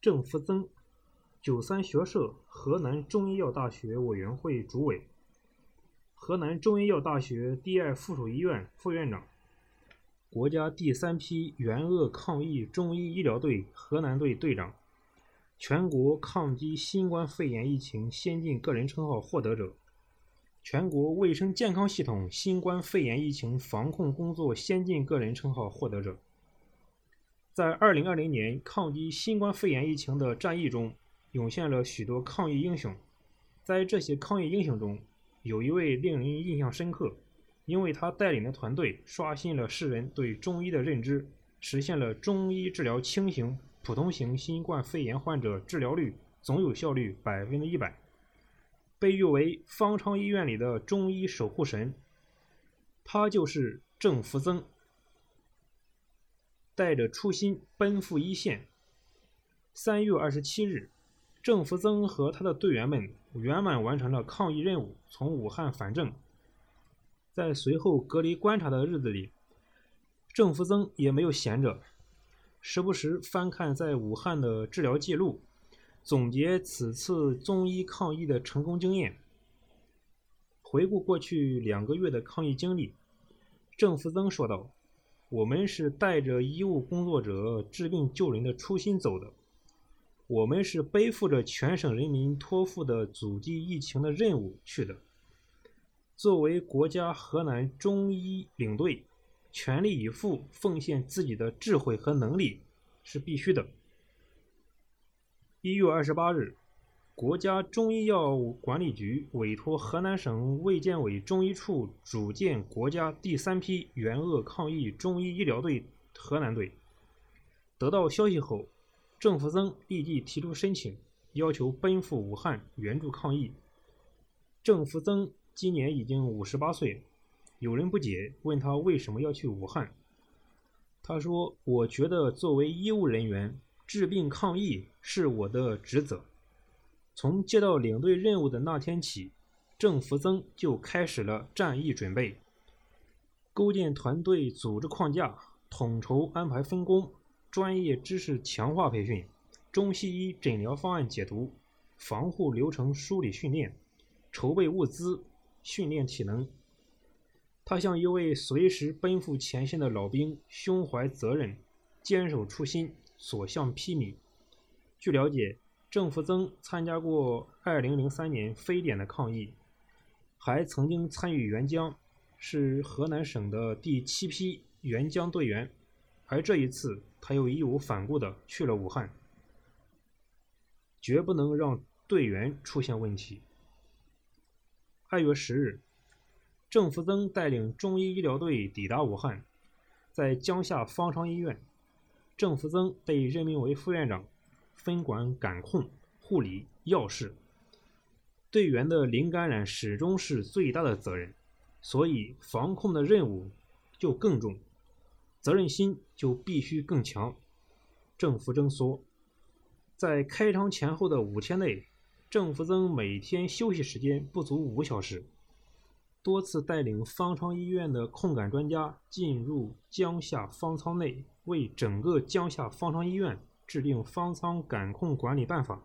郑福增，九三学社河南中医药大学委员会主委，河南中医药大学第二附属医院副院长，国家第三批援鄂抗疫中医医疗队河南队队长，全国抗击新冠肺炎疫情先进个人称号获得者。全国卫生健康系统新冠肺炎疫情防控工作先进个人称号获得者，在2020年抗击新冠肺炎疫情的战役中，涌现了许多抗疫英雄。在这些抗疫英雄中，有一位令人印象深刻，因为他带领的团队刷新了世人对中医的认知，实现了中医治疗轻型、普通型新冠肺炎患者治疗率总有效率百分之一百。被誉为方舱医院里的中医守护神，他就是郑福增。带着初心奔赴一线。三月二十七日，郑福增和他的队员们圆满完成了抗疫任务，从武汉返郑。在随后隔离观察的日子里，郑福增也没有闲着，时不时翻看在武汉的治疗记录。总结此次中医抗疫的成功经验，回顾过去两个月的抗疫经历，郑福增说道：“我们是带着医务工作者治病救人的初心走的，我们是背负着全省人民托付的阻击疫情的任务去的。作为国家河南中医领队，全力以赴奉献自己的智慧和能力是必须的。”一月二十八日，国家中医药管理局委托河南省卫健委中医处组建国家第三批援鄂抗疫中医医疗队河南队。得到消息后，郑福增立即提出申请，要求奔赴武汉援助抗疫。郑福增今年已经五十八岁，有人不解，问他为什么要去武汉。他说：“我觉得作为医务人员。”治病抗疫是我的职责。从接到领队任务的那天起，郑福增就开始了战役准备，构建团队组织框架，统筹安排分工，专业知识强化培训，中西医诊疗方案解读，防护流程梳理训练，筹备物资，训练体能。他像一位随时奔赴前线的老兵，胸怀责任，坚守初心。所向披靡。据了解，郑福增参加过2003年非典的抗疫，还曾经参与援疆，是河南省的第七批援疆队员。而这一次，他又义无反顾地去了武汉，绝不能让队员出现问题。2月10日，郑福增带领中医医疗队抵达武汉，在江夏方舱医院。郑福增被任命为副院长，分管感控、护理、药事。队员的零感染始终是最大的责任，所以防控的任务就更重，责任心就必须更强。郑福增说，在开场前后的五天内，郑福增每天休息时间不足五小时。多次带领方舱医院的控感专家进入江夏方舱内，为整个江夏方舱医院制定方舱感控管理办法，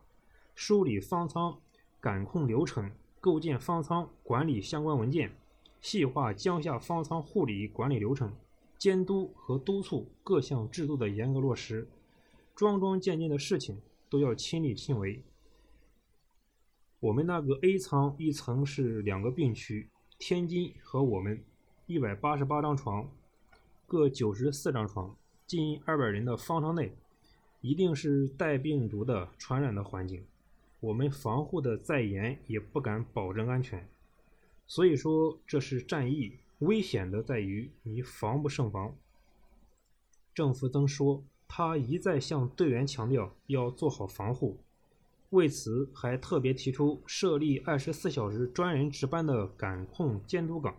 梳理方舱感控流程，构建方舱管理相关文件，细化江夏方舱护理管理流程，监督和督促各项制度的严格落实，桩桩件件的事情都要亲力亲为。我们那个 A 舱一层是两个病区。天津和我们一百八十八张床，各九十四张床，近二百人的方舱内，一定是带病毒的传染的环境。我们防护的再严，也不敢保证安全。所以说，这是战役，危险的在于你防不胜防。郑福增说，他一再向队员强调要做好防护。为此，还特别提出设立二十四小时专人值班的感控监督岗，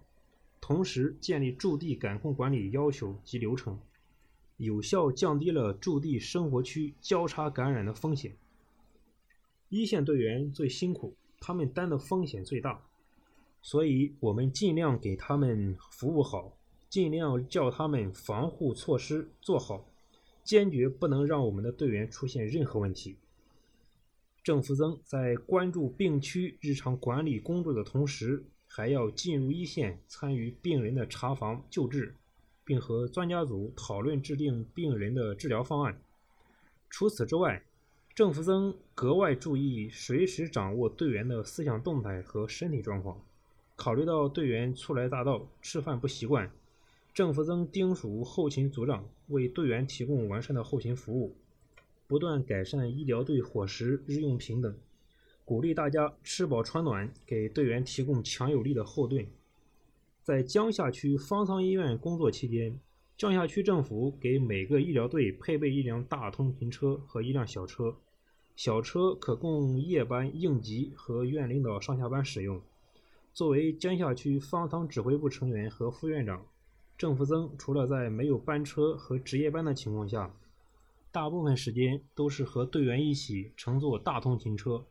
同时建立驻地感控管理要求及流程，有效降低了驻地生活区交叉感染的风险。一线队员最辛苦，他们担的风险最大，所以我们尽量给他们服务好，尽量叫他们防护措施做好，坚决不能让我们的队员出现任何问题。郑福增在关注病区日常管理工作的同时，还要进入一线参与病人的查房救治，并和专家组讨论制定病人的治疗方案。除此之外，郑福增格外注意随时掌握队员的思想动态和身体状况。考虑到队员初来乍到，吃饭不习惯，郑福增叮嘱后勤组长为队员提供完善的后勤服务，不断改善医疗队伙食、日用品等，鼓励大家吃饱穿暖，给队员提供强有力的后盾。在江夏区方舱医院工作期间，江夏区政府给每个医疗队配备一辆大通勤车和一辆小车，小车可供夜班应急和院领导上下班使用。作为江夏区方舱指挥部成员和副院长，郑福增除了在没有班车和值夜班的情况下，大部分时间都是和队员一起乘坐大通勤车。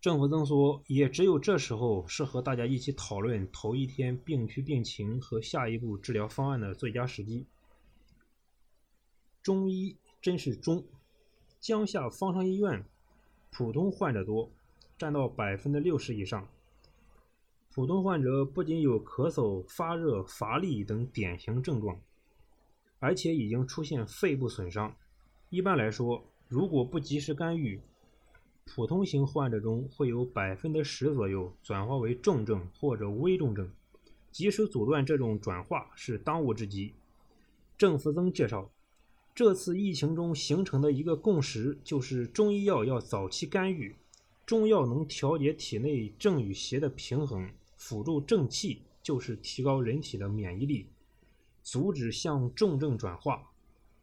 郑福增说：“也只有这时候是和大家一起讨论头一天病区病情和下一步治疗方案的最佳时机。”中医真是中，江夏方舱医院普通患者多，占到百分之六十以上。普通患者不仅有咳嗽、发热、乏力等典型症状，而且已经出现肺部损伤。一般来说，如果不及时干预，普通型患者中会有百分之十左右转化为重症或者危重症，及时阻断这种转化是当务之急。郑福增介绍，这次疫情中形成的一个共识就是中医药要早期干预，中药能调节体内正与邪的平衡。辅助正气就是提高人体的免疫力，阻止向重症转化，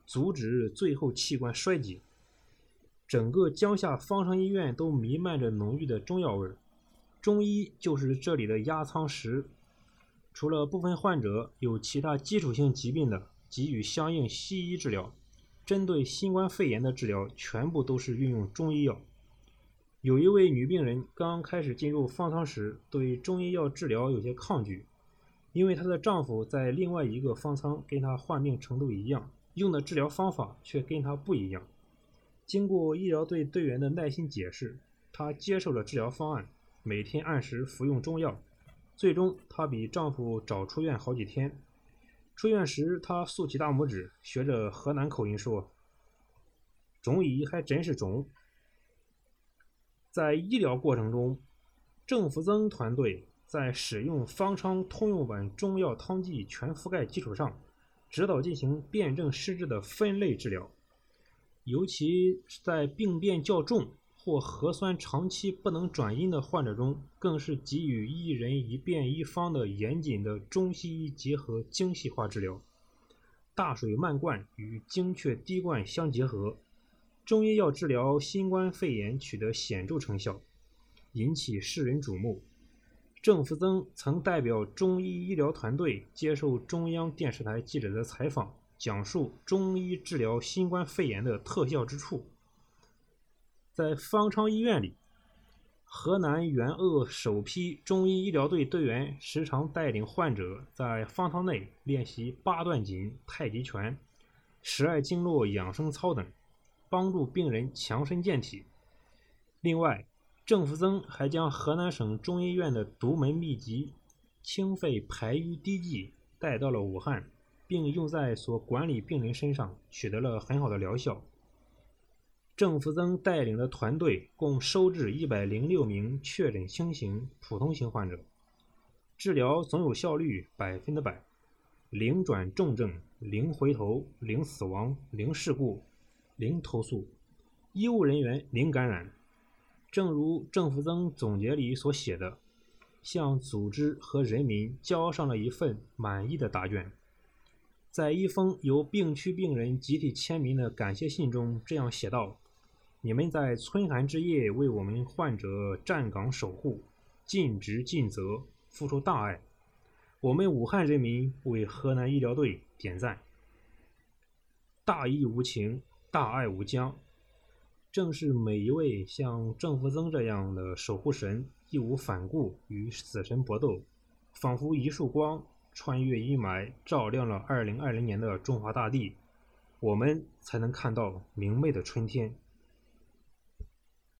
阻止最后器官衰竭。整个江夏方舱医院都弥漫着浓郁的中药味儿，中医就是这里的压舱石。除了部分患者有其他基础性疾病的，给予相应西医治疗；针对新冠肺炎的治疗，全部都是运用中医药。有一位女病人刚开始进入方舱时，对中医药治疗有些抗拒，因为她的丈夫在另外一个方舱跟她患病程度一样，用的治疗方法却跟她不一样。经过医疗队队员的耐心解释，她接受了治疗方案，每天按时服用中药。最终，她比丈夫早出院好几天。出院时，她竖起大拇指，学着河南口音说：“中医还真是中。”在医疗过程中，郑福增团队在使用方舱通用版中药汤剂全覆盖基础上，指导进行辨证施治的分类治疗。尤其在病变较重或核酸长期不能转阴的患者中，更是给予一人一变一方的严谨的中西医结合精细化治疗，大水漫灌与精确滴灌相结合。中医药治疗新冠肺炎取得显著成效，引起世人瞩目。郑福增曾代表中医医疗团队接受中央电视台记者的采访，讲述中医治疗新冠肺炎的特效之处。在方舱医院里，河南援鄂首批中医医疗队队员时常带领患者在方舱内练习八段锦、太极拳、十二经络养生操等。帮助病人强身健体。另外，郑福增还将河南省中医院的独门秘籍——清肺排瘀滴剂带到了武汉，并用在所管理病人身上，取得了很好的疗效。郑福增带领的团队共收治一百零六名确诊轻型、普通型患者，治疗总有效率百分之百，零转重症、零回头、零死亡、零事故。零投诉，医务人员零感染。正如郑福增总结里所写的，向组织和人民交上了一份满意的答卷。在一封由病区病人集体签名的感谢信中，这样写道：“你们在春寒之夜为我们患者站岗守护，尽职尽责，付出大爱。我们武汉人民为河南医疗队点赞。大义无情。”大爱无疆，正是每一位像郑福增这样的守护神，义无反顾与死神搏斗，仿佛一束光穿越阴霾，照亮了二零二零年的中华大地。我们才能看到明媚的春天。